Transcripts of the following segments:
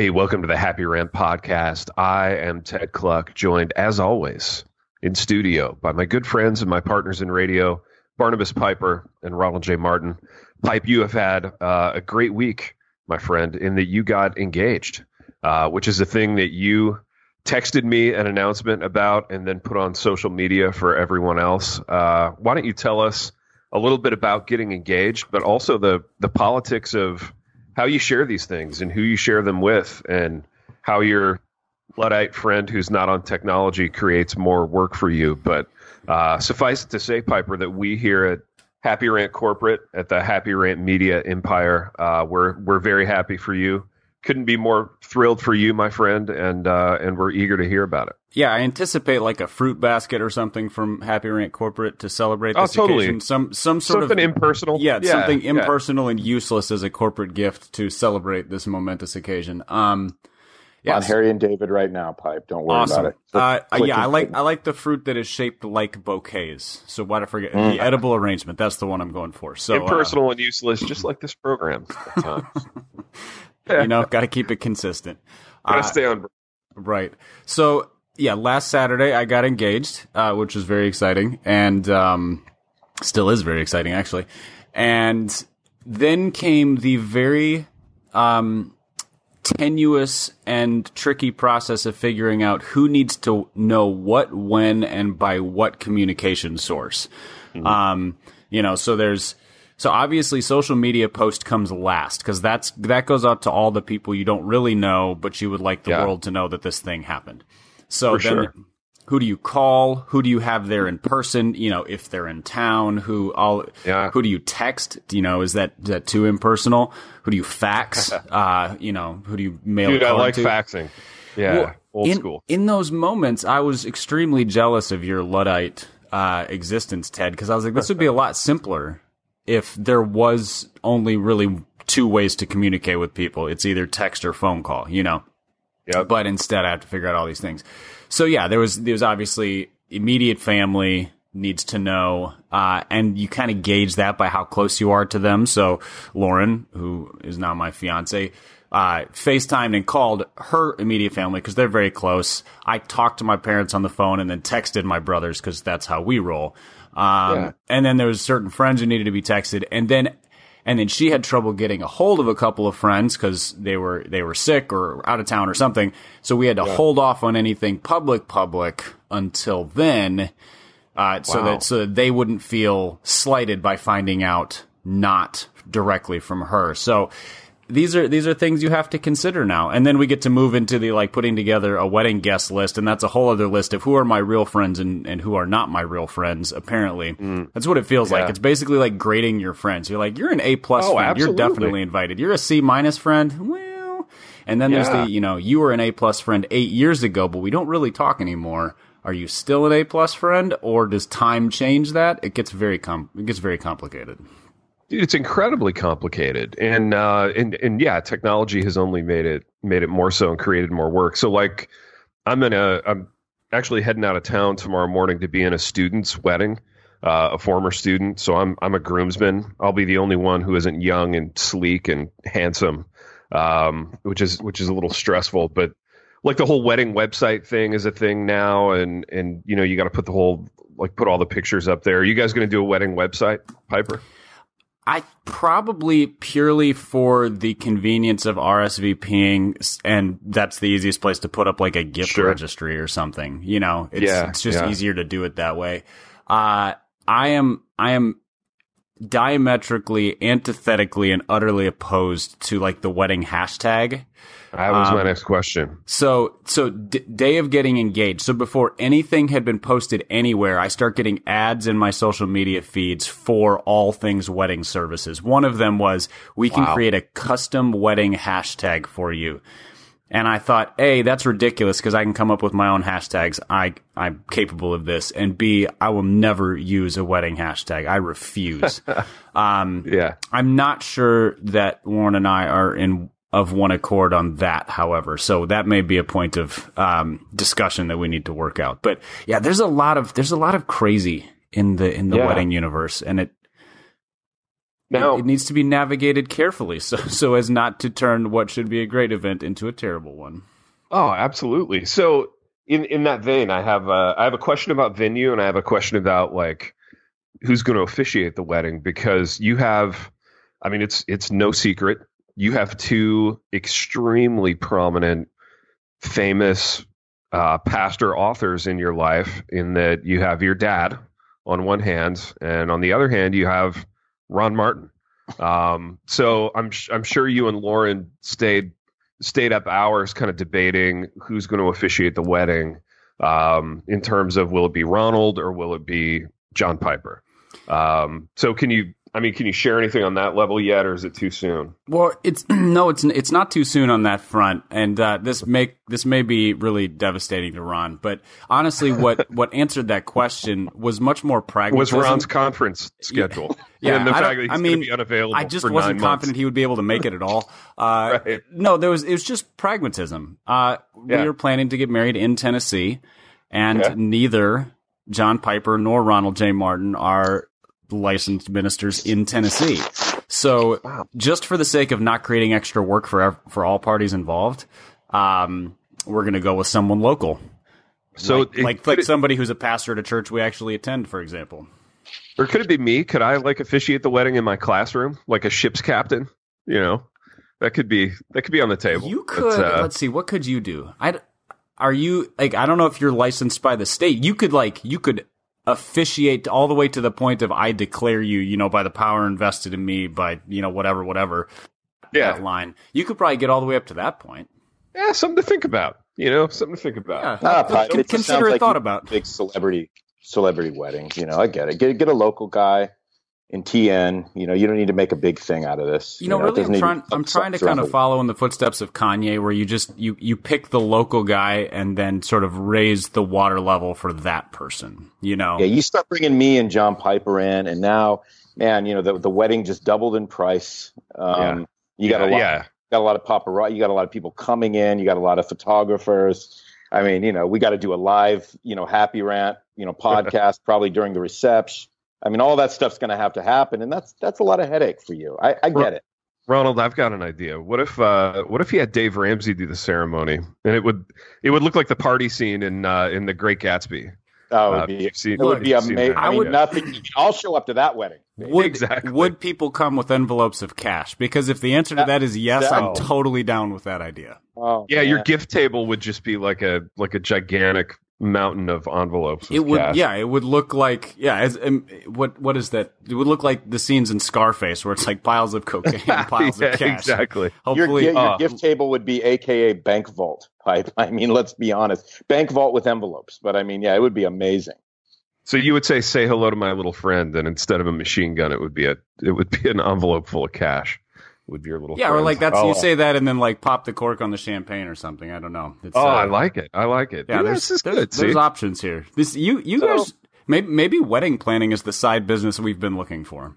Hey, welcome to the Happy Rant podcast. I am Ted Kluck, joined as always in studio by my good friends and my partners in radio, Barnabas Piper and Ronald J. Martin. Pipe, you have had uh, a great week, my friend, in that you got engaged, uh, which is a thing that you texted me an announcement about and then put on social media for everyone else. Uh, why don't you tell us a little bit about getting engaged, but also the the politics of how you share these things and who you share them with, and how your luddite friend who's not on technology creates more work for you. But uh, suffice it to say, Piper, that we here at Happy Rant Corporate at the Happy Rant Media Empire, uh, we're we're very happy for you. Couldn't be more thrilled for you, my friend, and uh, and we're eager to hear about it. Yeah, I anticipate like a fruit basket or something from Happy Rant Corporate to celebrate Oh, totally. occasion. Some some sort Something of impersonal. yeah, Yeah, something yeah. impersonal and useless as a corporate gift to celebrate this momentous occasion. Um, yeah, on Harry and David right now, Pipe. Don't worry awesome. about it. Uh, yeah, I like click. I like the fruit that is shaped like bouquets. So why to forget Mm. the edible arrangement? That's the one I'm going for. So uh, impersonal and useless, just like this program. You know, got to keep it consistent. Gotta Uh, stay on. Right. So yeah, last Saturday I got engaged, uh, which was very exciting, and um, still is very exciting actually. And then came the very um, tenuous and tricky process of figuring out who needs to know what, when, and by what communication source. Um, you know, so there's so obviously social media post comes last because that's that goes out to all the people you don't really know, but you would like the Yeah. world to know that this thing happened. So For then. sure. Who do you call? Who do you have there in person? You know, if they're in town, who all, Yeah. who do you text? You know, is that, is that too impersonal? Who do you fax? uh, you know, who do you mail Dude, I like to? faxing. Yeah, Well, old in, school. In those moments, I was extremely jealous of your Luddite uh, existence, Ted, because I was like, this would be a lot simpler if there was only really two ways to communicate with people. It's either text or phone call, you know? Yep. But instead, I have to figure out all these things. So yeah, there was there was obviously immediate family needs to know, uh, and you kind of gauge that by how close you are to them. So Lauren, who is now my fiance, uh, FaceTimed and called her immediate family because they're very close. I talked to my parents on the phone and then texted my brothers because that's how we roll. Um, Yeah. and then there was certain friends who needed to be texted, and then and then she had trouble getting a hold of a couple of friends because they were they were sick or out of town or something. So we had to hold off on anything public public until then, uh, so that so that they wouldn't feel slighted by finding out not directly from her. So these are these are things you have to consider now. And then we get to move into the like putting together a wedding guest list, and that's a whole other list of who are my real friends and, and who are not my real friends. Apparently, that's what it feels like. Mm. It's basically like grading your friends. You're like you're an A plus Oh, friend. You're definitely invited. You're a C minus friend. Well, and then there's the you know you were an A plus friend eight years ago, but we don't really talk anymore. Are you still an A plus friend, or does time change that? It gets very com- it gets very complicated. It's incredibly complicated, and uh, and and yeah, technology has only made it made it more so and created more work. So like, I'm in a I'm actually heading out of town tomorrow morning to be in a student's wedding, uh, a former student. So I'm I'm a groomsman. I'll be the only one who isn't young and sleek and handsome, um, which is which is a little stressful. But like the whole wedding website thing is a thing now, and and you know you got to put the whole like put all the pictures up there. Are you guys going to do a wedding website, Piper? I probably purely for the convenience of RSVPing, and that's the easiest place to put up like a gift Sure. registry or something. You know, it's Yeah, it's just yeah. easier to do it that way. Uh, I am I am diametrically, antithetically, and utterly opposed to like the wedding hashtag. That was my Um, next question. So, so d- day of getting engaged. So before anything had been posted anywhere, I start getting ads in my social media feeds for all things wedding services. One of them was, we can Wow. create a custom wedding hashtag for you. And I thought, A, that's ridiculous because I can come up with my own hashtags. I, I'm capable of this. And B, I will never use a wedding hashtag. I refuse. um, Yeah. I'm not sure that Lauren and I are in of one accord on that, however. So that may be a point of um, discussion that we need to work out. But yeah, there's a lot of there's a lot of crazy in the in the Yeah. wedding universe, and it Now- it, it needs to be navigated carefully, so so as not to turn what should be a great event into a terrible one. Oh, absolutely. So in in that vein, I have uh, I have a question about venue, and I have a question about like who's going to officiate the wedding because you have, I mean, it's it's no secret you have two extremely prominent, famous uh, pastor authors in your life. In that you have your dad on one hand, and on the other hand, you have Ron Martin. Um, so I'm I'm sure you and Lauren stayed stayed up hours kind of debating who's going to officiate the wedding um, in terms of will it be Ronald or will it be John Piper. Um, so can you I mean, can you share anything on that level yet, or is it too soon? Well, it's no, it's it's not too soon on that front, and uh, this may this may be really devastating to Ron. But honestly, what what answered that question was much more pragmatism. Was Ron's conference schedule? Yeah, and the I, fact that he's I mean, be unavailable. I just wasn't confident months. he would be able to make it at all. Uh, Right. No, there was it was just pragmatism. Uh, Yeah. We were planning to get married in Tennessee, and Okay. neither John Piper nor Ronald J. Martin are licensed ministers in Tennessee. So, Wow. just for the sake of not creating extra work for for all parties involved, um, we're going to go with someone local. So, like it- like, like it- somebody who's a pastor at a church we actually attend, for example. or could it be me? Could I like officiate the wedding in my classroom, like a ship's captain? You know, that could be that could be on the table. You But, could. uh, let's see. What could you do? I are you like? I don't know if you're licensed by the state. You could like you could officiate all the way to the point of I declare you. You know, by the power invested in me, by you know whatever whatever yeah, that line. You could probably get all the way up to that point. yeah, something to think about. You know, something to think about. Yeah, Ah, Con- it consider sounds a like thought about. big celebrity celebrity weddings. You know, I get it. Get get a local guy in TN. You know, you don't need to make a big thing out of this. You know, it really, I'm trying. I'm trying to kind of follow in the footsteps of Kanye, where you just you you pick the local guy and then sort of raise the water level for that person. You know, Yeah, you start bringing me and John Piper in, and now, man, you know the the wedding just doubled in price. Um, You got yeah, a lot, yeah. got a lot of paparazzi. You got a lot of people coming in. You got a lot of photographers. I mean, you know, we got to do a live, you know, happy rant, you know, podcast probably during the reception. I mean, all that stuff's going to have to happen, and that's that's a lot of headache for you. I, I get it. Ronald, I've got an idea. What if uh, what if he had Dave Ramsey do the ceremony, and it would it would look like the party scene in uh, in The Great Gatsby. Oh, Uh, it would be, seen- it would be amazing. that. I I mean, would- nothing. I'll show up to that wedding. Would Exactly. would people come with envelopes of cash? Because if the answer to That- that is yes, that- I'm totally down with that idea. Oh, Yeah, your gift table would just be like a like a gigantic mountain of envelopes. With It would, cash. yeah, it would look like, yeah, as, um, what what is that? It would look like the scenes in Scarface where it's like piles of cocaine, piles Yeah, of cash. exactly. Your, Hopefully, gi- your uh, gift table would be AKA bank vault pipe. I mean, let's be honest, bank vault with envelopes. But I mean, yeah, it would be amazing. So you would say, "Say hello to my little friend," and instead of a machine gun, it would be a it would be an envelope full of cash. Would be your little yeah, or like that's oh, you say that and then like pop the cork on the champagne or something. I don't know. It's, Oh, uh, I like it. I like it. Yeah, this there's is there's, good. there's see? options here. This you you So- guys maybe maybe wedding planning is the side business we've been looking for.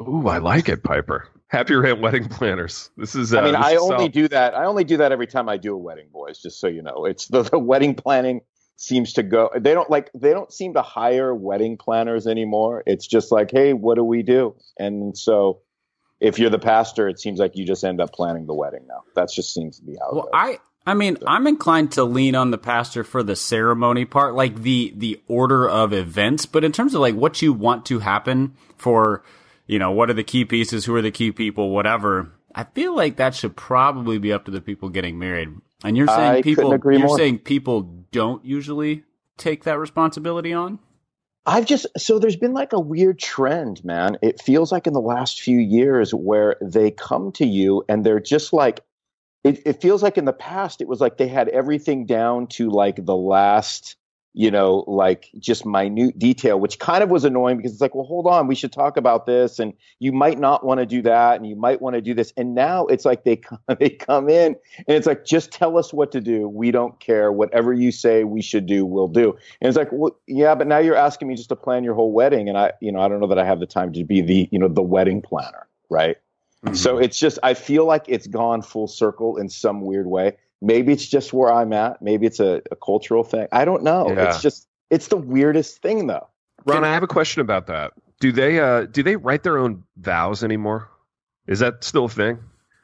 Ooh, I like it, Piper. Happy Rant Wedding Planners. This is. Uh, I mean, I only solid. do that. I only do that every time I do a wedding, boys. Just so you know, it's the, the wedding planning seems to go. They don't like. They don't seem to hire wedding planners anymore. It's just like, hey, what do we do? And so, if you're the pastor, it seems like you just end up planning the wedding now. That just seems to be how. Well. I I mean, I'm inclined to lean on the pastor for the ceremony part, like the the order of events, but in terms of like what you want to happen for, you know, what are the key pieces, who are the key people, whatever. I feel like that should probably be up to the people getting married. And you're saying I people you're more. saying people don't usually take that responsibility on? I've just so there's been like a weird trend, man. It feels like in the last few years where they come to you and they're just like it, it feels like in the past it was like they had everything down to like the last, you know, like just minute detail, which kind of was annoying because it's like, well, hold on, we should talk about this, and you might not want to do that, and you might want to do this, and now it's like they come, they come in and it's like, just tell us what to do. We don't care. Whatever you say we should do, we'll do. And it's like, well, yeah, but now you're asking me just to plan your whole wedding, and I, you know, I don't know that I have the time to be the, you know, the wedding planner, right? Mm-hmm. So it's just, I feel like it's gone full circle in some weird way. Maybe it's just where I'm at. Maybe it's a, a cultural thing. I don't know. Yeah. It's just, it's the weirdest thing though. Ron, I have a question about that. Do they uh do they write their own vows anymore? Is that still a thing?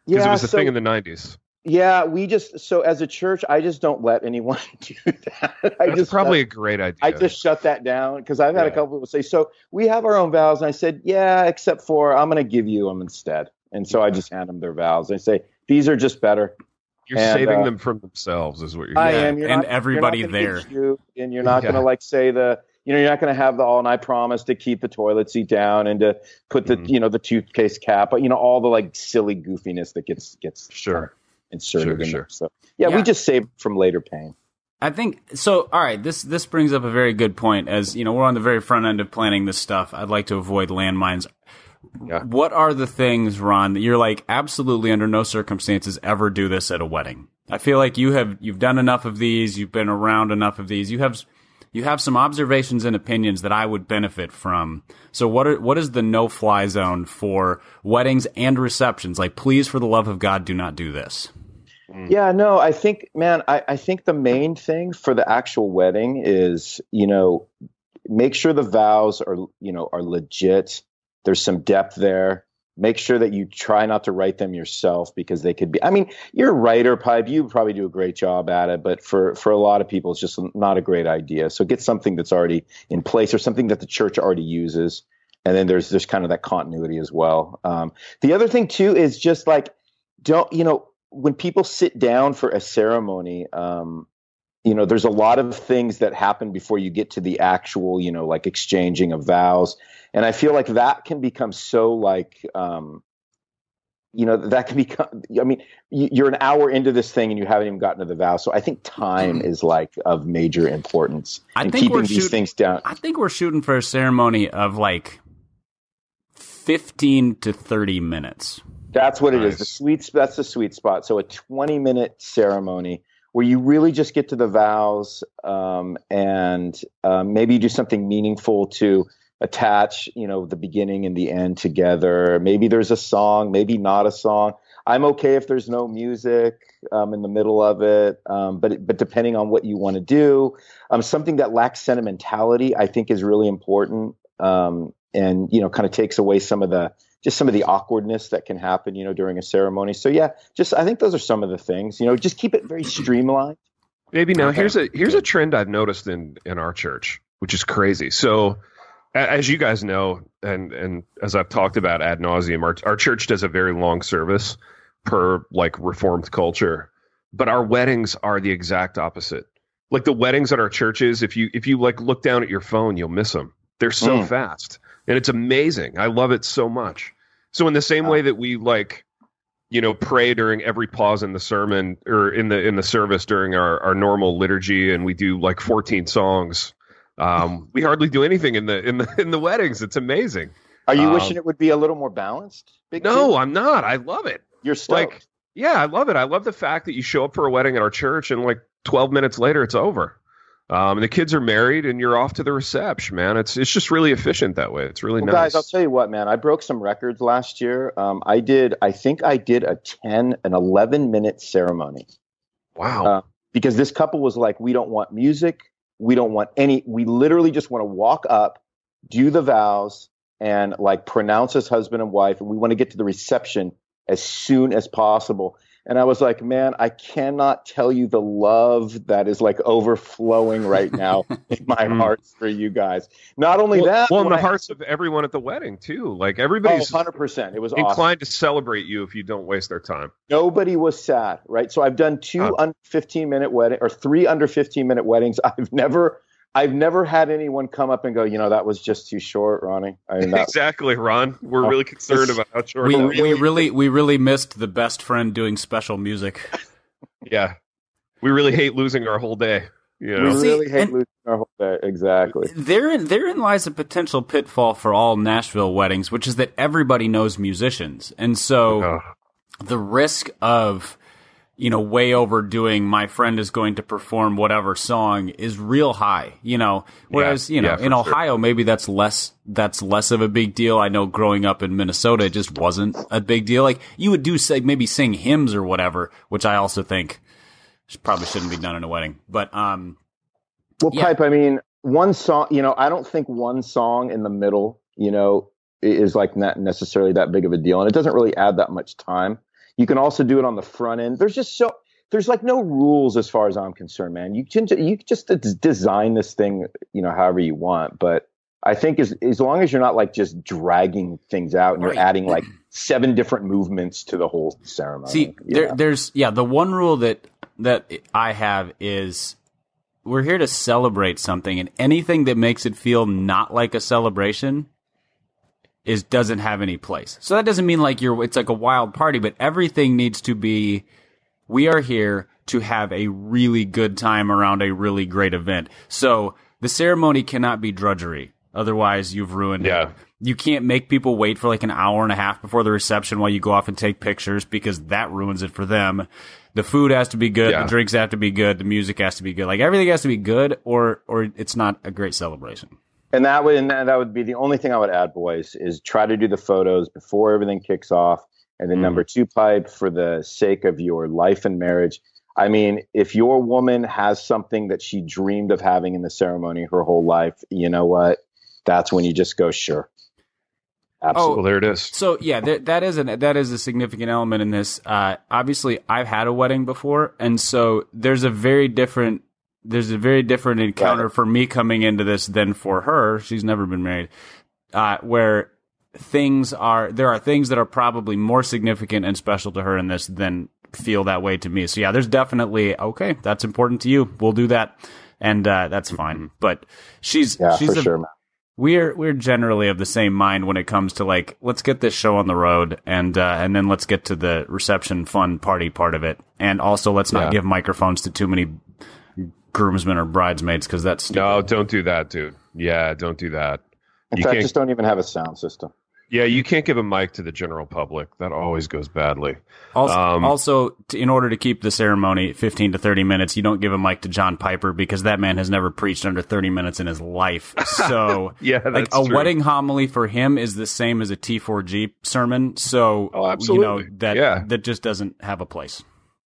Because Yeah, it was a so- thing in the nineties. Yeah, we just so as a church, I just don't let anyone do that. I That's just probably a great idea. I just shut that down because I've had a couple people say, "So we have our own vows," and I said, "Yeah, except for I'm going to give you them instead." And so I just hand them their vows. I say, "These are just better." You're and, saving uh, them from themselves, is what you're I am. You're and not, everybody you're there. you, and you're not Yeah. going to like say the, you know, you're not going to have the all. And I promise to keep the toilet seat down and to put the, Mhm. you know, the toothpaste cap, but you know, all the like silly goofiness that gets gets Sure. inserted Sure, in sure. there. So yeah, Yeah. we just save from later pain. I think so. All right, this this brings up a very good point. As you know, we're on the very front end of planning this stuff. I'd like to avoid landmines. Yeah. What are the things, Ron, that you're like absolutely under no circumstances ever do this at a wedding? I feel like you have you've done enough of these. You've been around enough of these. You have you have some observations and opinions that I would benefit from. So what are what is the no fly zone for weddings and receptions? Like, please, for the love of God, do not do this. Mm. Yeah, no, I think, man, I, I think the main thing for the actual wedding is, you know, make sure the vows are, you know, are legit. There's some depth there. Make sure that you try not to write them yourself because they could be. I mean, you're a writer, Pipe. You probably do a great job at it, but for for a lot of people, it's just not a great idea. So get something that's already in place or something that the church already uses, and then there's there's kind of that continuity as well. Um, the other thing too is just like don't you know when people sit down for a ceremony um you know there's a lot of things that happen before you get to the actual you know like exchanging of vows and i feel like that can become so like um you know that can become i mean you- you're an hour into this thing and you haven't even gotten to the vow so i think time is like of major importance I in think keeping we're these shoot- things down I think we're shooting for a ceremony of like 15 to 30 minutes. That's what it is. The sweet that's the sweet spot. So a 20 minute ceremony where you really just get to the vows um, and um, maybe you do something meaningful to attach, you know, the beginning and the end together. Maybe there's a song, maybe not a song. I'm okay if there's no music um, in the middle of it, um, but but depending on what you want to do, um, something that lacks sentimentality, I think, is really important, um, and you know, kind of takes away some of the just some of the awkwardness that can happen, you know, during a ceremony. So yeah, just I think those are some of the things. You know, just keep it very streamlined. Maybe now Okay. here's a here's a trend I've noticed in in our church, which is crazy. So, as you guys know, and and as I've talked about ad nauseum, our our church does a very long service per like reformed culture, but our weddings are the exact opposite. Like the weddings at our churches, if you if you like look down at your phone, you'll miss them. They're so Mm. fast, and it's amazing. I love it so much. So in the same way that we like you know pray during every pause in the sermon or in the in the service during our our normal liturgy and we do like 14 songs um we hardly do anything in the in the in the weddings. It's amazing. Are you Um, wishing it would be a little more balanced? Big no I'm not. I love it. You're stoked. like yeah i love it. I love the fact that you show up for a wedding at our church and like 12 minutes later it's over um and the kids are married and you're off to the reception man it's it's just really efficient that way it's really Well, nice guys, I'll tell you what, man. I broke some records last year. Um, I did. I think I did a ten, an eleven minute ceremony wow uh, because this couple was like, we don't want music, we don't want any. We literally just want to walk up, do the vows, and like pronounce as husband and wife, and we want to get to the reception as soon as possible. And I was like, man, I cannot tell you the love that is like overflowing right now in my Mm. heart for you guys. Not only well, that, well in the I- hearts of everyone at the wedding too like Oh, everybody's 100%. It was awesome. inclined to celebrate you if you don't waste their time Nobody was sad, right? So I've done two Oh. under 15 minute wedding or three under 15 minute weddings. I've never I've never had anyone come up and go, you know, that was just too short, Ronnie. I mean, that, exactly, Ron. We're Oh, really concerned about how short. We, we really we really missed the best friend doing special music. yeah, we really hate losing our whole day. You we know, See, really hate and- losing our whole day. Exactly. Therein therein lies a potential pitfall for all Nashville weddings, which is that everybody knows musicians, and so Oh, the risk of you know way overdoing my friend is going to perform whatever song is real high you know whereas you know yeah, for in sure. ohio maybe that's less that's less of a big deal i know growing up in minnesota it just wasn't a big deal like you would do say maybe sing hymns or whatever which i also think probably shouldn't be done in a wedding but um Well, Yeah. Pipe, I mean, one song, you know, I don't think one song in the middle you know, is like not necessarily that big of a deal, and it doesn't really add that much time. You can also do it on the front end. There's just so there's like no rules as far as I'm concerned, man. You can you just design this thing, you know, however you want. But I think as as long as you're not like just dragging things out and you're adding like seven different movements to the whole ceremony. See, there, there's yeah, the one rule that that I have is we're here to celebrate something, and anything that makes it feel not like a celebration is doesn't have any place. So that doesn't mean like you're it's like a wild party, but everything needs to be we are here to have a really good time around a really great event. So the ceremony cannot be drudgery. Otherwise, you've ruined yeah. it. You can't make people wait for like an hour and a half before the reception while you go off and take pictures because that ruins it for them. The food has to be good, yeah. the drinks have to be good, the music has to be good. Like everything has to be good or or it's not a great celebration. And that would and that would be the only thing I would add, boys, is try to do the photos before everything kicks off. And then mm. number two pipe for the sake of your life and marriage. I mean, if your woman has something that she dreamed of having in the ceremony her whole life, you know what? That's when you just go, sure. Absolutely. Oh, well, there it is. So yeah, there, that is an that is a significant element in this. Uh, obviously, I've had a wedding before, and so there's a very different there's a very different encounter right. for me coming into this than for her. She's never been married. Uh, where things are there are things that are probably more significant and special to her in this than feel that way to me. So yeah, there's definitely okay, that's important to you. We'll do that, and uh, that's fine. But she's yeah, she's a, sure. We're we're generally of the same mind when it comes to like let's get this show on the road and uh, and then let's get to the reception fun party part of it, and also let's not yeah. give microphones to too many groomsmen or bridesmaids because that's stupid. no, don't do that, dude. Yeah, don't do that. In you fact, just don't even have a sound system. Yeah, you can't give a mic to the general public. That always goes badly. Also, um, also to, in order to keep the ceremony 15 to 30 minutes, you don't give a mic to John Piper because that man has never preached under 30 minutes in his life. So, yeah, like a true. wedding homily for him is the same as a T4G sermon. So, oh, you know, that, yeah. that just doesn't have a place.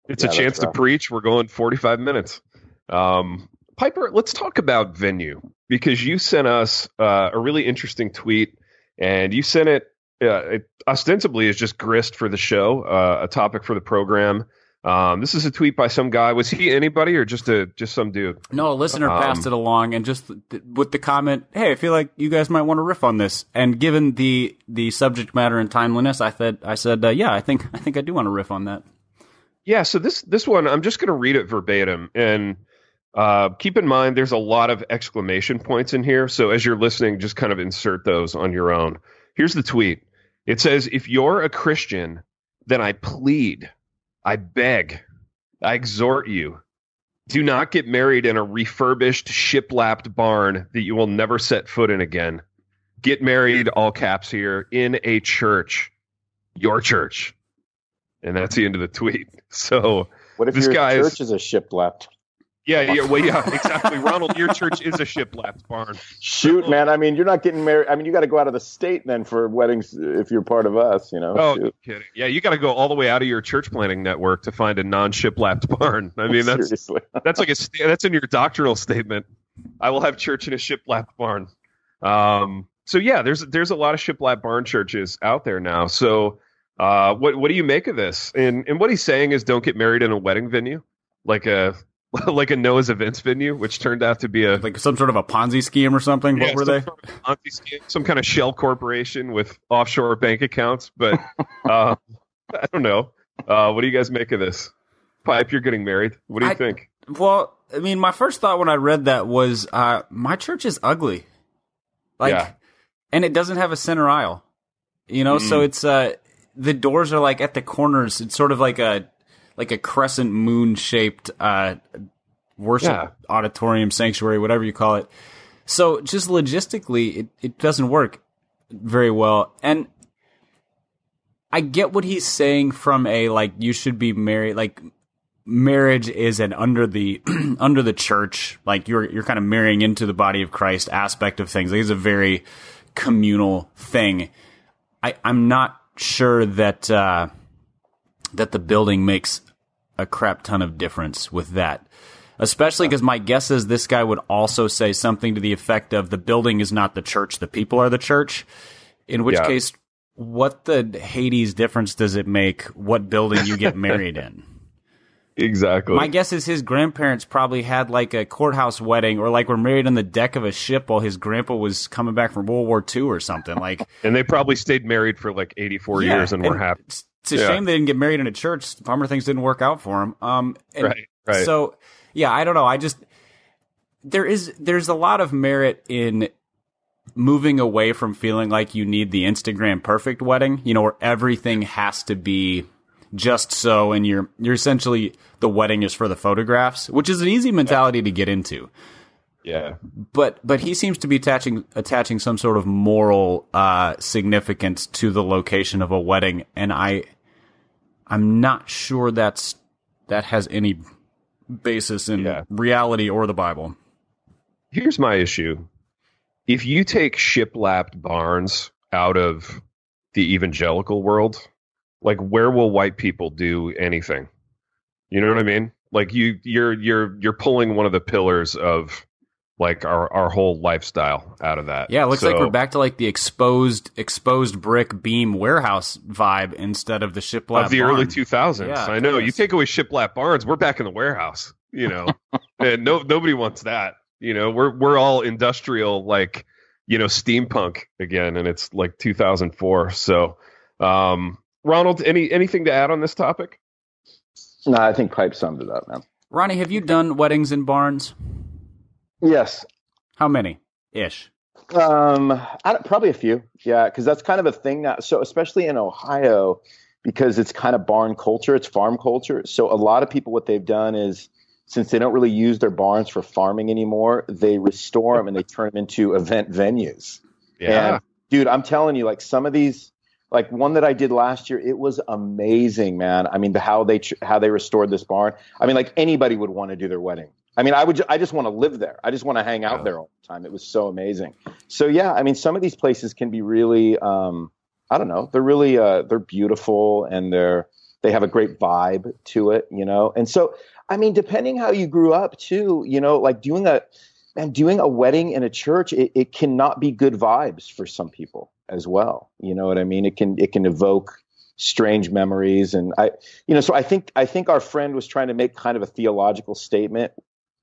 It's yeah, a chance to preach. We're going 45 minutes. Um, Piper, let's talk about venue because you sent us uh, a really interesting tweet and you sent it, uh, it ostensibly is just grist for the show, uh, a topic for the program. Um, this is a tweet by some guy. Was he anybody or just a just some dude? No, a listener um, passed it along and just th- with the comment, "Hey, I feel like you guys might want to riff on this." And given the the subject matter and timeliness, I said, I said, uh, "Yeah, I think I think I do want to riff on that." Yeah. So this this one, I'm just going to read it verbatim and. Uh, keep in mind, there's a lot of exclamation points in here. So as you're listening, just kind of insert those on your own. Here's the tweet it says, If you're a Christian, then I plead, I beg, I exhort you. Do not get married in a refurbished, shiplapped barn that you will never set foot in again. Get married, all caps here, in a church, your church. And that's the end of the tweet. So what if this your guy church is, is a shiplapped? Yeah, yeah, well, yeah, exactly. Ronald, your church is a shiplapped barn. Shoot, man. I mean, you're not getting married. I mean, you got to go out of the state then for weddings if you're part of us, you know. Oh, no kidding. Yeah, you got to go all the way out of your church planning network to find a non-shiplapped barn. I mean, that's that's like a that's in your doctrinal statement. I will have church in a shiplapped barn. Um, so yeah, there's there's a lot of shiplap barn churches out there now. So, uh, what what do you make of this? And and what he's saying is, don't get married in a wedding venue, like a like a Noah's events venue, which turned out to be a like some sort of a Ponzi scheme or something. Yeah, what were they? Sort of Ponzi scheme, some kind of shell corporation with offshore bank accounts. But uh, I don't know. Uh, what do you guys make of this? Pipe, you're getting married. What do you I, think? Well, I mean, my first thought when I read that was, uh, my church is ugly. Like, yeah. and it doesn't have a center aisle. You know, mm. so it's uh, the doors are like at the corners. It's sort of like a like a crescent moon shaped uh, worship yeah. auditorium sanctuary, whatever you call it. So just logistically, it, it doesn't work very well. And I get what he's saying from a like you should be married like marriage is an under the under the church like you're you're kind of marrying into the body of Christ aspect of things. Like it's a very communal thing. I I'm not sure that uh, that the building makes a crap ton of difference with that. Especially because my guess is this guy would also say something to the effect of the building is not the church, the people are the church. In which Yeah. case, what the Hades difference does it make what building you get married in? Exactly. My guess is his grandparents probably had like a courthouse wedding or like were married on the deck of a ship while his grandpa was coming back from World War II or something. Like, and they probably stayed married for like 84 Yeah, years and, were happy. It's, a Yeah. shame they didn't get married in a church. Bummer things didn't work out for him. Um, and Right, right. So, yeah, I don't know. I just there is there's a lot of merit in moving away from feeling like you need the Instagram perfect wedding. You know, where everything has to be just so, and you're you're essentially the wedding is for the photographs, which is an easy mentality to get into Yeah. but but he seems to be attaching attaching some sort of moral uh, significance to the location of a wedding, and I I'm not sure that's that has any basis in Yeah. reality or the Bible. Here's my issue. If you take shiplapped barns out of the evangelical world, like where will white people do anything? You know what I mean? Like you you're you're you're pulling one of the pillars of like our our whole lifestyle out of that. Yeah, it looks like we're back to like the exposed exposed brick beam warehouse vibe instead of the shiplap of the barn. early 2000s. Yeah, I know. You take away shiplap barns, we're back in the warehouse. You know, and no nobody wants that. You know, we're we're all industrial, like you know, steampunk again, and it's like 2004. So, um, Ronald, any anything to add on this topic? No, I think Pipe summed it up, man. Ronnie, have you done weddings in barns? Yes, How many? Ish. Um, I don't, probably a few. Yeah, because that's kind of a thing now. So especially in Ohio, because it's kind of barn culture, it's farm culture. So a lot of people, what they've done is, since they don't really use their barns for farming anymore, they restore them and they turn them into event venues. Yeah, And, dude, I'm telling you, like some of these, like one that I did last year, it was amazing, man. I mean, the how they tr- how they restored this barn. I mean, like anybody would want to do their wedding. I mean, I would. I just want to live there. I just want to hang out there all the time. It was so amazing. So yeah, I mean, some of these places can be really. Um, I don't know. They're really. Uh, they're beautiful and they're. They have a great vibe to it, you know. And so, I mean, depending how you grew up, too, you know, like doing a and doing a wedding in a church, it, it cannot be good vibes for some people as well. You know what I mean? It can it can evoke strange memories, and I, you know, so I think I think our friend was trying to make kind of a theological statement,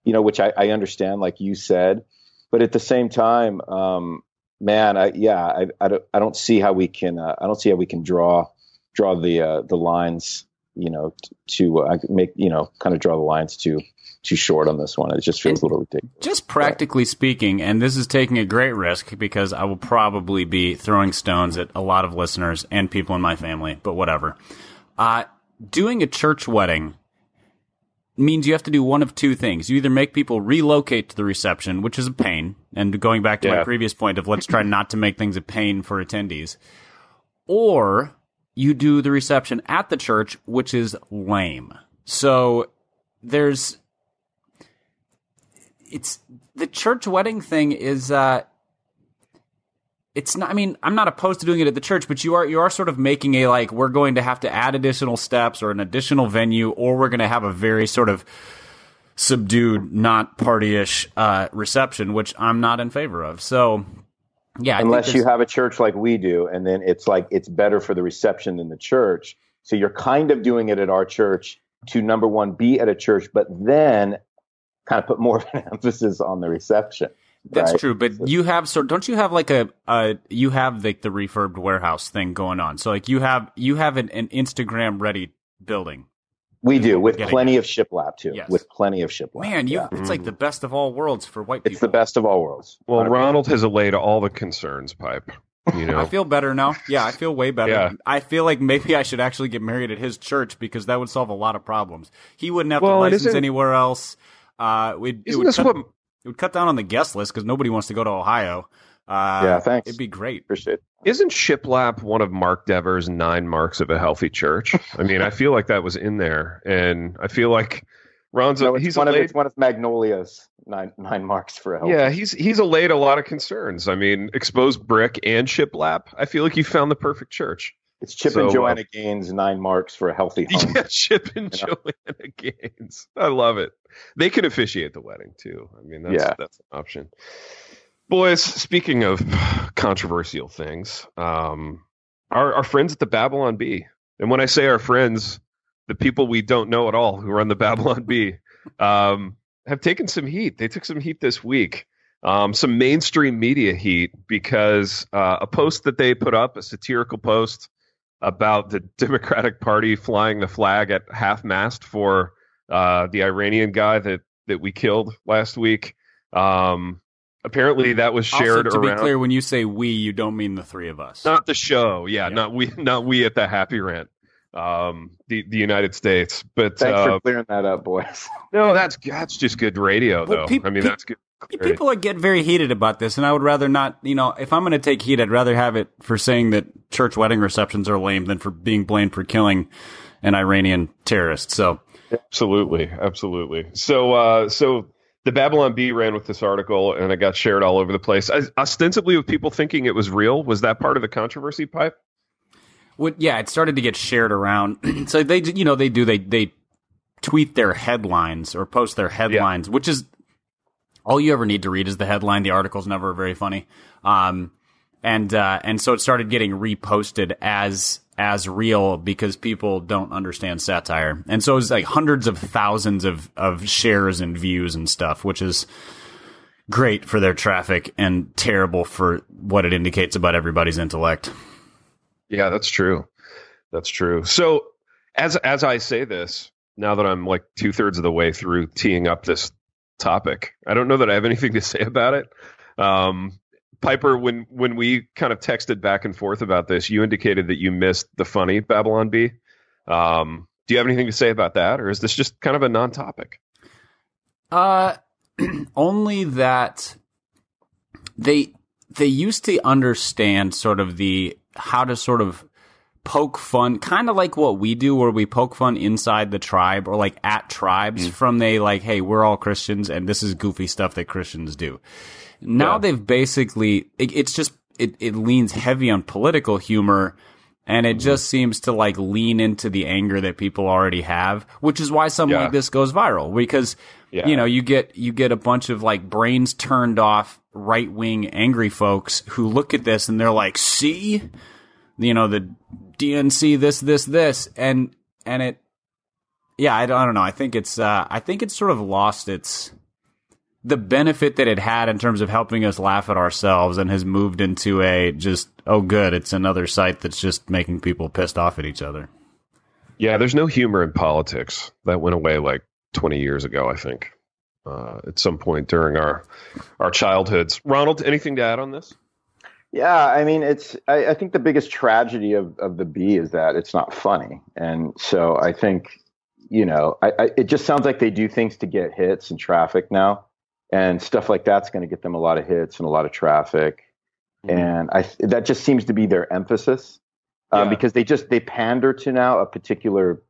you know, which I, I understand, like you said, but at the same time, um, man, I, yeah, I, I don't I don't see how we can uh, I don't see how we can draw draw the uh, the lines, you know, t- to uh, make you know kind of draw the lines too too short on this one. It just feels a little ridiculous. Just practically speaking, and this is taking a great risk because I will probably be throwing stones at a lot of listeners and people in my family, but whatever. Uh, doing a church wedding means you have to do one of two things. You either make people relocate to the reception, which is a pain, and going back to my previous point of let's try not to make things a pain for attendees, or you do the reception at the church, which is lame. So there's it's the church wedding thing is uh it's not i mean i'm not opposed to doing it at the church but you are you are sort of making a like we're going to have to add additional steps or an additional venue or we're going to have a very sort of subdued not partyish uh reception which i'm not in favor of. So yeah I unless you have a church like we do and then it's like it's better for the reception than the church. So you're kind of doing it at our church to number one be at a church but then kind of put more of an emphasis on the reception That's right? true, but you have sort. Don't you have like a uh you have like the refurbed warehouse thing going on? So like you have you have an, an Instagram ready building. we do with getting plenty of shiplap too Yes. with plenty of shiplap Man, you Yeah. it's like the best of all worlds for white people. it's the best of all worlds Well, 100%. Ronald has allayed all the concerns, pipe. You know, I feel better now. Yeah, I feel way better. Yeah. I feel like maybe I should actually get married at his church because that would solve a lot of problems. He wouldn't have Well, to license anywhere else. Uh, we'd, it isn't would this cut, what? It would cut down on the guest list because nobody wants to go to Ohio. Uh, Yeah, thanks. It'd be great. appreciate it. Isn't shiplap one of Mark Dever's nine marks of a healthy church? I mean, I feel like that was in there, and I feel like Ron's No, it's he's one of allayed, it's one of Magnolia's nine nine marks for help. yeah he's he's allayed a lot of concerns. I mean, exposed brick and shiplap. I feel like you found the perfect church. It's Chip So, and uh, Joanna Gaines nine marks for a healthy home. Yeah, Chip and You know? Joanna Gaines. I love it. They can officiate the wedding too. I mean, that's Yeah. that's an option. Boys, speaking of controversial things, um, our our friends at the Babylon Bee, and when I say our friends, the people we don't know at all who run the Babylon Bee, um, have taken some heat. They took some heat this week. Um, some mainstream media heat because uh, a post that they put up, a satirical post about the Democratic Party flying the flag at half mast for uh, the Iranian guy that that we killed last week. Um, apparently, that was shared also, to around. be clear, when you say we, you don't mean the three of us. not the show, yeah, Yeah. not we, not we at the Happy Rant, um, the the United States. But Thanks uh, for clearing that up, boys. no, that's that's just good radio, Well, though. peop- I mean, peop- that's good. People like, get very heated about this, and I would rather not. You know, if I'm going to take heat, I'd rather have it for saying that church wedding receptions are lame than for being blamed for killing an Iranian terrorist. So, Absolutely, absolutely. So, uh, so the Babylon Bee ran with this article, and it got shared all over the place, Os- ostensibly with people thinking it was real. Was that part of the controversy pipe? what? Yeah, it started to get shared around. so they, you know, they do they they tweet their headlines or post their headlines, which is all you ever need to read is the headline. The article's never very funny. Um, and uh, and so it started getting reposted as as real because people don't understand satire, and so it's like hundreds of thousands of of shares and views and stuff, which is great for their traffic and terrible for what it indicates about everybody's intellect. Yeah, that's true. That's true. So, as as I say this, now that I'm like two thirds of the way through teeing up this topic, I don't know that I have anything to say about it. Um, Piper, when when we kind of texted back and forth about this, you indicated that you missed the funny Babylon Bee. Um, do you have anything to say about that, or is this just kind of a non-topic? Uh, only that they they used to understand sort of the how to sort of poke fun, kind of like what we do, where we poke fun inside the tribe or like at tribes mm. from they like, hey, we're all Christians and this is goofy stuff that Christians do. Now Yeah. they've basically it, it's just it it leans heavy on political humor. And it mm-hmm. just seems to like lean into the anger that people already have, which is why something Yeah. like this goes viral because Yeah. you know you get you get a bunch of like brains turned off right wing angry folks who look at this and they're like see you know the dnc this this this and and it yeah i don't, I don't know i think it's uh i think it's sort of lost its the benefit that it had in terms of helping us laugh at ourselves and has moved into a just oh good it's another site that's just making people pissed off at each other Yeah, there's no humor in politics. That went away like 20 years ago, I think. Uh, at some point during our our childhoods. Ronald, anything to add on this? Yeah, I mean, it's. I, I think the biggest tragedy of, of the bee is that it's not funny, and so I think, you know, I, I, it just sounds like they do things to get hits and traffic now, and stuff like that's going to get them a lot of hits and a lot of traffic, and I that just seems to be their emphasis, um, Yeah. because they just they pander to now a particular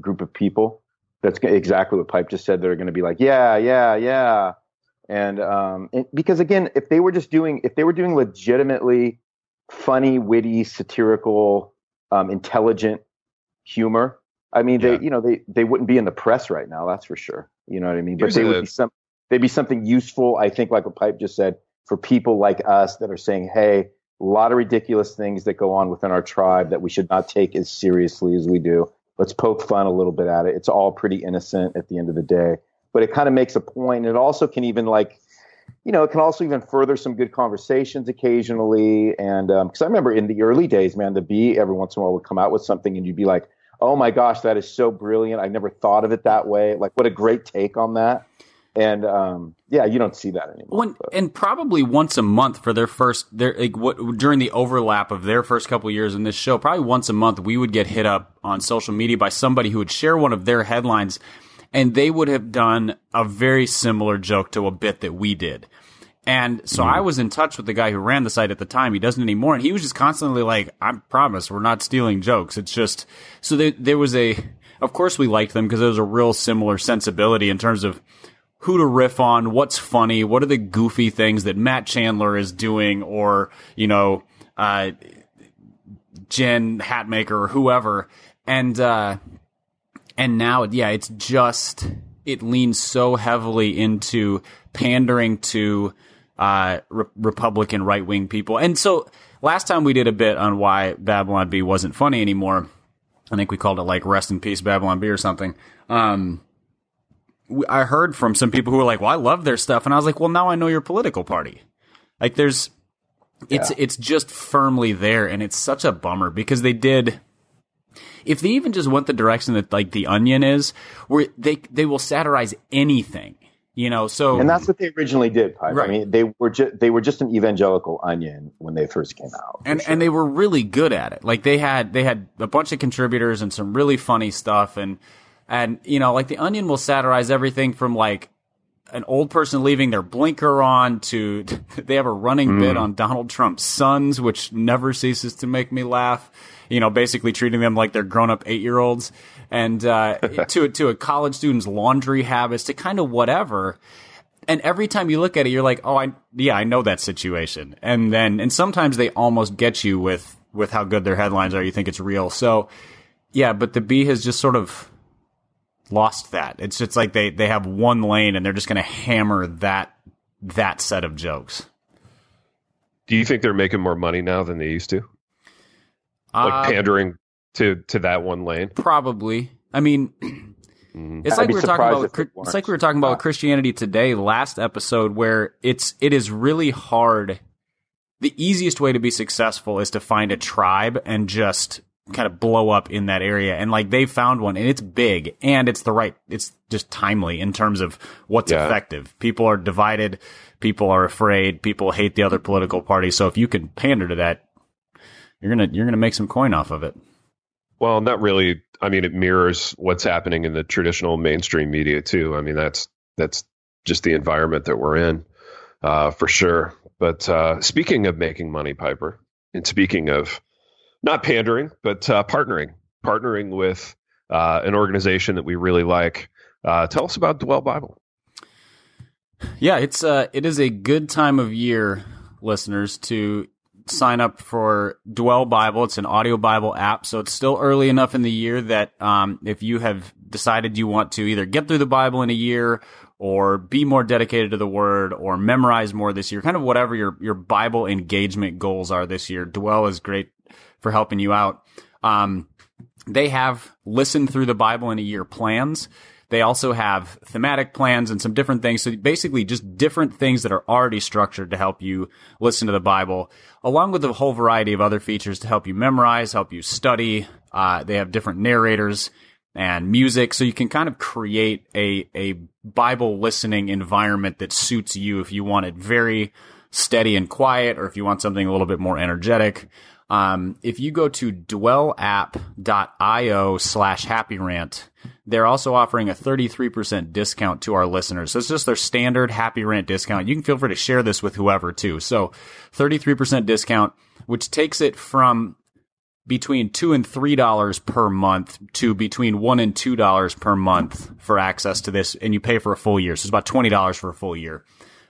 group of people. That's exactly what Pipe just said. They're going to be like, yeah, yeah, yeah, and um, and because again, if they were just doing, if they were doing legitimately funny, witty, satirical, um, intelligent humor, I mean, Yeah. they, you know, they they wouldn't be in the press right now. That's for sure. You know what I mean? But Here's they would be some, they'd be something useful. I think, like what Pipe just said, for people like us that are saying, hey. A lot of ridiculous things that go on within our tribe that we should not take as seriously as we do. Let's poke fun a little bit at it. It's all pretty innocent at the end of the day, but it kind of makes a point. And it also can even like, you know, it can also even further some good conversations occasionally. And because I remember in the early days, man, the bee every once in a while would come out with something, and you'd be like, "Oh my gosh, that is so brilliant! I never thought of it that way. Like, what a great take on that." And um, yeah, you don't see that anymore. When, and probably once a month for their first their like what during the overlap of their first couple years in this show probably once a month we would get hit up on social media by somebody who would share one of their headlines and they would have done a very similar joke to a bit that we did and so I was in touch with the guy who ran the site at the time. He doesn't anymore, and he was just constantly like, "I promise, we're not stealing jokes. It's just." So there, there was a. Of course, we liked them because there was a real similar sensibility in terms of who to riff on, what's funny, what are the goofy things that Matt Chandler is doing, or you know, uh, Jen Hatmaker or whoever, and uh, and now yeah, it's just it leans so heavily into pandering to uh, re- Republican right wing people, and so last time we did a bit on why Babylon Bee wasn't funny anymore. I think we called it like "Rest in Peace Babylon Bee" or something. Um, I heard from some people who were like, "Well, I love their stuff," and I was like, "Well, now I know your political party." Like, there's, it's Yeah. it's just firmly there, and it's such a bummer because they did. If they even just went the direction that like the Onion is, where they they will satirize anything, you know. So And that's what they originally did. Right. I mean, they were just they were just an evangelical onion when they first came out. and sure. and they were really good at it. Like they had they had a bunch of contributors and some really funny stuff and and you know like the Onion will satirize everything from like an old person leaving their blinker on to they have a running bit on Donald Trump's sons, which never ceases to make me laugh. You know, basically treating them like they're grown up eight year olds, and uh, to to a college student's laundry habits, to kind of whatever. And every time you look at it, you're like, oh, I yeah, I know that situation. And then and sometimes they almost get you with with how good their headlines are. You think it's real. So yeah, but the bee has just sort of lost that. It's just like they they have one lane and they're just going to hammer that that set of jokes. Do you think they're making more money now than they used to? Like Uh, pandering to to that one lane? Probably. I mean, Mhm. it's I'd like we were talking about. It's like we were talking about Christianity Today last episode, where it's it is really hard. The easiest way to be successful is to find a tribe and just kind of blow up in that area. And like they found one, and it's big, and it's the right. It's just timely in terms of what's Yeah. effective. People are divided. People are afraid. People hate the other political party. So if you can pander to that, you're gonna you're gonna make some coin off of it. Well, not really. I mean, it mirrors what's happening in the traditional mainstream media too. I mean, that's that's just the environment that we're in, uh, for sure. But uh, speaking of making money, Piper, and speaking of not pandering, but uh, partnering, partnering with uh, an organization that we really like. Uh, tell us about Dwell Bible. Yeah, it's uh it is a good time of year, listeners, to sign up for Dwell Bible. It's an audio Bible app, so it's still early enough in the year that um if you have decided you want to either get through the Bible in a year or be more dedicated to the word or memorize more this year, kind of whatever your your Bible engagement goals are this year, Dwell is great for helping you out. Um they have listen through the Bible in a year plans. They also have thematic plans and some different things. So basically just different things that are already structured to help you listen to the Bible, along with a whole variety of other features to help you memorize, help you study. Uh, they have different narrators and music. So you can kind of create a, a Bible listening environment that suits you if you want it very steady and quiet or if you want something a little bit more energetic. Um, if you go to dwellapp.io slash happy rant, they're also offering a 33% discount to our listeners. So it's just their standard happy rant discount. You can feel free to share this with whoever too. So 33% discount, which takes it from between two and three dollars per month to between one and two dollars per month for access to this, and you pay for a full year. So it's about twenty dollars for a full year,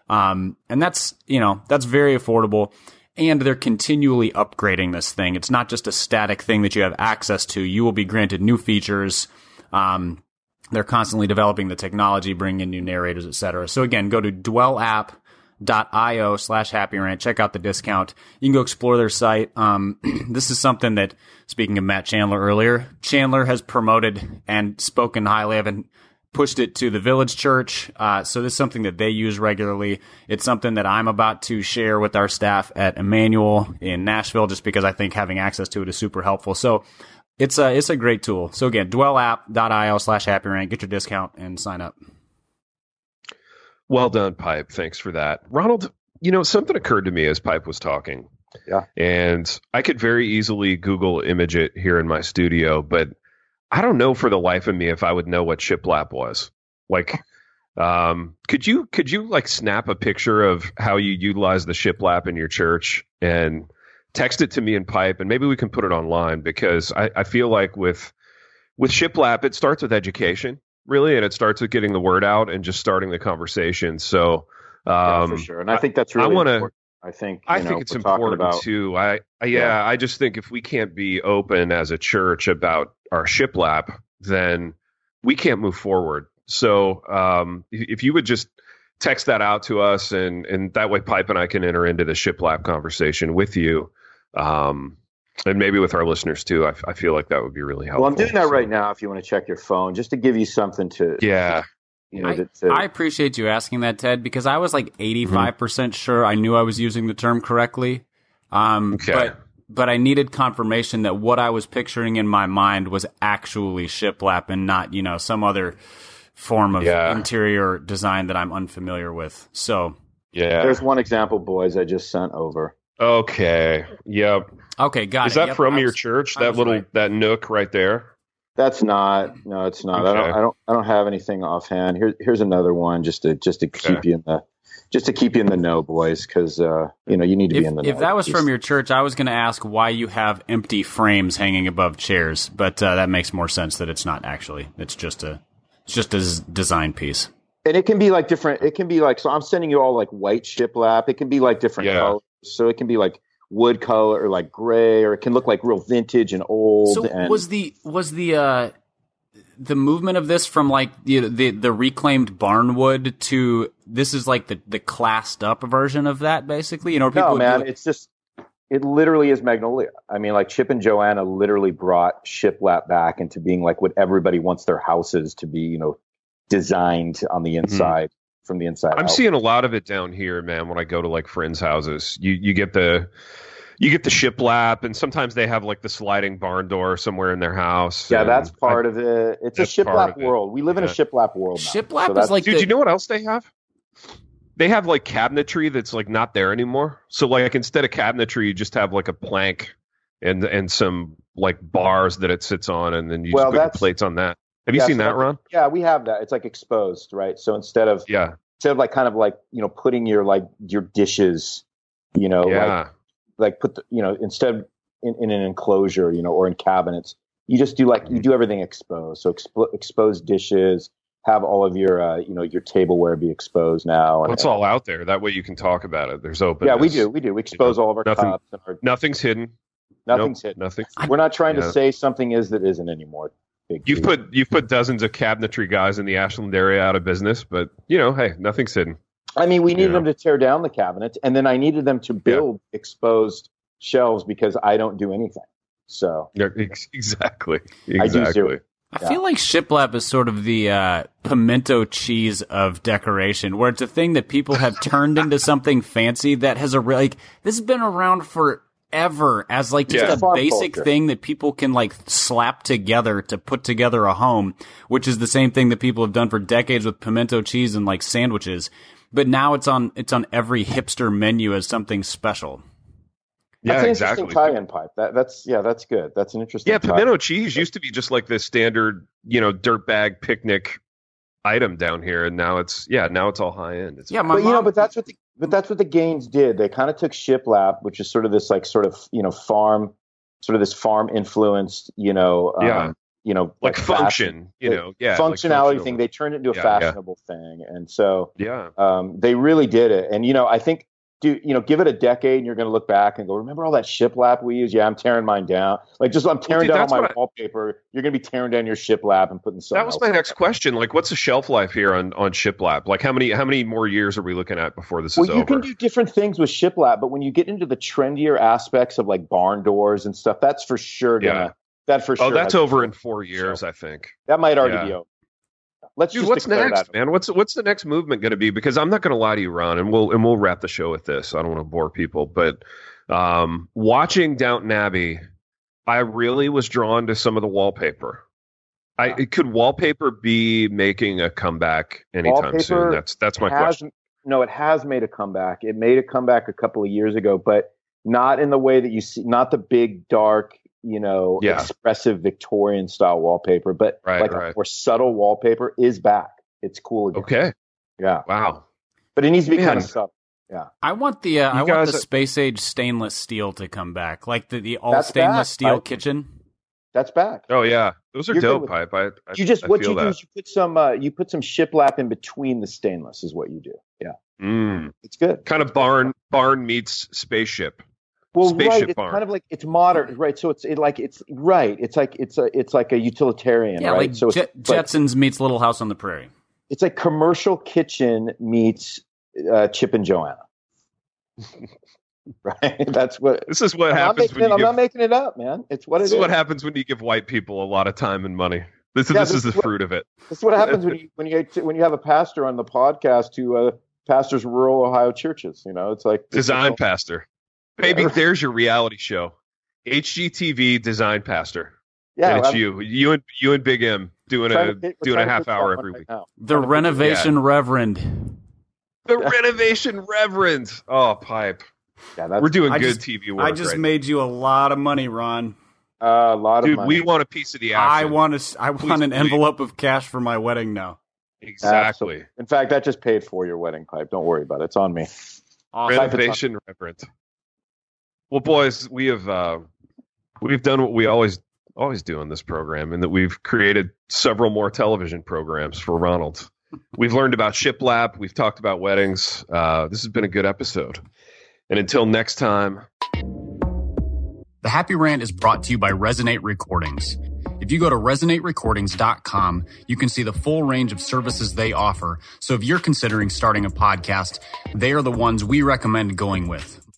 um, and that's you know that's very affordable. And they're continually upgrading this thing. It's not just a static thing that you have access to. You will be granted new features. Um, they're constantly developing the technology, bringing in new narrators, etc. So again, go to dwellapp.io slash happy rant. Check out the discount. You can go explore their site. Um, this is something that, speaking of Matt Chandler earlier, Chandler has promoted and spoken highly of and pushed it to the village church. Uh, so this is something that they use regularly. It's something that I'm about to share with our staff at Immanuel in Nashville, just because I think having access to it is super helpful. So it's a, it's a great tool. So again, dwellapp.io slash happy rant. Get your discount and sign up. Well done, Pipe. Thanks for that. Ronald, you know, something occurred to me as Pipe was talking. Yeah. And I could very easily Google image it here in my studio, but I don't know for the life of me if I would know what shiplap was. Like, um, could you could you like snap a picture of how you utilize the shiplap in your church and text it to me in pipe and maybe we can put it online because I, I feel like with with shiplap it starts with education really and it starts with getting the word out and just starting the conversation so Yeah, um for sure. And I think that's really I want to important. I think. I know, think it's important about, too. I, I yeah, Yeah. I just think if we can't be open as a church about our shiplap, then we can't move forward. So um, if you would just text that out to us, and and that way Pipe and I can enter into the shiplap conversation with you, um, and maybe with our listeners too. I, I feel like that would be really helpful. Well, I'm doing that So, right now. If you want to check your phone, just to give you something to, Yeah, you know, I, to, to- I appreciate you asking that, Ted, because I was like 85% sure I knew I was using the term correctly. Um, Okay. But, but I needed confirmation that what I was picturing in my mind was actually shiplap and not, you know, some other form of Yeah. interior design that I'm unfamiliar with. So, yeah. there's one example, boys. I just sent over. Okay. Yep. okay, got Is it. that Yep, from I your church? I That little right. that nook right there. That's not. No, it's not. I don't. I don't. I don't have anything offhand. Here, here's another one, just to just to keep Okay. you in the, just to keep you in the know, boys, because uh, you know you need to If, be in the know. if that was Just- from your church, I was going to ask why you have empty frames hanging above chairs, but uh, that makes more sense that it's not actually. It's just a, it's just a z- design piece. and it can be like different. It can be like so. I'm sending you all like white shiplap. It can be like different Yeah. colors. So it can be like wood color or like gray, or it can look like real vintage and old. So and was the was the uh, the movement of this from like the, the the reclaimed barnwood to this is like the the classed up version of that basically? You know, people no man, like- it's just it literally is Magnolia. I mean, like Chip and Joanna literally brought shiplap back into being like what everybody wants their houses to be. You know, designed on the inside from the inside. I'm out. seeing a lot of it down here, man. When I go to like friends' houses, you you get the you get the shiplap, and sometimes they have like the sliding barn door somewhere in their house. Yeah, and that's I- part of it. It's a that's part shiplap world. We live in a Yeah. shiplap world. Now. Shiplap So is like Dude, the, you know what else they have? They have like cabinetry that's like not there anymore. So like instead of cabinetry, you just have like a plank and and some like bars that it sits on, and then you Well, just put your plates on that. Have you Yeah, seen so that, Ron? Yeah, we have that. It's like exposed, right? So instead of Yeah, instead of like kind of like you know putting your like your dishes, you know, like yeah, like put the you know instead in, in an enclosure, you know, or in cabinets, you just do like you do everything exposed. So expo- exposed dishes, have all of your uh, you know your tableware be exposed now. well, it's all out there. That way you can talk about it. There's open. yeah, we do, we do. We expose all of our nothing- cups and our Nothing's hidden. nothing's Nope, hidden. Nothing. We're not trying Yeah. to say something is that isn't anymore. Big You've T. put you've put dozens of cabinetry guys in the Ashland area out of business, but you know, hey, nothing's hidden. I mean, we needed Yeah. them to tear down the cabinets, and then I needed them to build exposed shelves because I don't do anything. So Yeah, ex- exactly. I do Exactly. zero. I Yeah. feel like shiplap is sort of the uh, pimento cheese of decoration, where it's a thing that people have turned into something fancy that has a re- like this has been around forever as like just Yeah. a basic culture. thing that people can like slap together to put together a home, which is the same thing that people have done for decades with pimento cheese and like sandwiches. But now it's on it's on every hipster menu as something special. Yeah, that's an exactly. interesting tie-in pipe. That, that's yeah, that's good. That's an interesting. Yeah, tie- pimento cheese used to be just like this standard, you know, dirtbag picnic item down here, and now it's yeah, now it's all high end. It's Yeah, my but you know, mom- but that's what the but that's what the Gaines did. They kind of took shiplap, which is sort of this like sort of you know farm, sort of this farm influenced, you know, um, Yeah. you know, like fashion- function, you know, yeah, functionality functional. thing. They turned it into a Yeah, yeah. fashionable thing, and so Yeah, um, they really did it. And you know, I think, do you know, give it a decade, and you're going to look back and go, remember all that shiplap we used? Yeah, I'm tearing mine down. Like, just I'm tearing dude, down all my I- wallpaper. You're going to be tearing down your shiplap and putting something. that was my next question. Like, what's the shelf life here on on shiplap? Like, how many how many more years are we looking at before this is? Well, is you over? can do different things with shiplap, but when you get into the trendier aspects of like barn doors and stuff, that's for sure gonna. Yeah. That for oh, sure. oh, that's over in four years, I think. That might already Yeah. be over. Let's Dude, just what's next, that. man? What's what's the next movement going to be? Because I'm not going to lie to you, Ron, and we'll and we'll wrap the show with this. I don't want to bore people, but um, watching Downton Abbey, I really was drawn to some of the wallpaper. I it- could wallpaper be making a comeback anytime soon? That's that's my has, question. No, it has made a comeback. It made a comeback a couple of years ago, but not in the way that you see. Not the big, dark, you know, Yeah. expressive Victorian style wallpaper, but Right, like a more subtle wallpaper is back. It's cool again. Okay, Yeah, wow. but it needs to be Man. kind of subtle. Yeah. I want the uh, I want guys- the space age stainless steel to come back, like the, the all That's stainless back, steel right? kitchen. That's back. Oh yeah, those are You're dope, pipe. I, I you just I what feel you do that. is you put some uh, you put some shiplap in between the stainless is what you do. Yeah. Mm. It's good. Kind of barn barn meets spaceship. Well, Spaceship right. It's barn. kind of like it's modern, right? So it's it like it's right. It's like it's a it's like a utilitarian, Yeah, right? like so it's, Jet- but Jetsons meets Little House on the Prairie. it's like commercial kitchen meets uh, Chip and Joanna, right? That's what. This is what I'm, happens making, when it, you I'm give, not making it up, man. It's what it this is. is what happens when you give white people a lot of time and money. This, Yeah, this this is the what- fruit of it. This is what happens when you when you when you have a pastor on the podcast who uh, pastors rural Ohio churches. You know, it's like Design it's, pastor. Maybe Yeah. there's your reality show. HGTV design pastor. Yeah, and it's I'm you. You and you and Big M doing a to doing a half hour every right week. now. The Trying to Renovation Reverend. The renovation reverend. Oh, pipe. Yeah, that's We're doing I good just- TV work. I just right made you a lot of money, Ron. uh, a lot now. of dude. money. We want a piece of the action. I want to. I Please, want an please. envelope of cash for my wedding now. exactly In fact, that just paid for your wedding pipe. Don't worry about it. It's on me. Awesome. renovation reverend. Well, boys, we have uh, we've done what we always always do on this program, in that we've created several more television programs for Ronald. We've learned about shiplap. We've talked about weddings. Uh, this has been a good episode. And until next time, The Happy Rant is brought to you by Resonate Recordings. If you go to resonaterecordings.com, you can see the full range of services they offer. So if you're considering starting a podcast, they are the ones we recommend going with.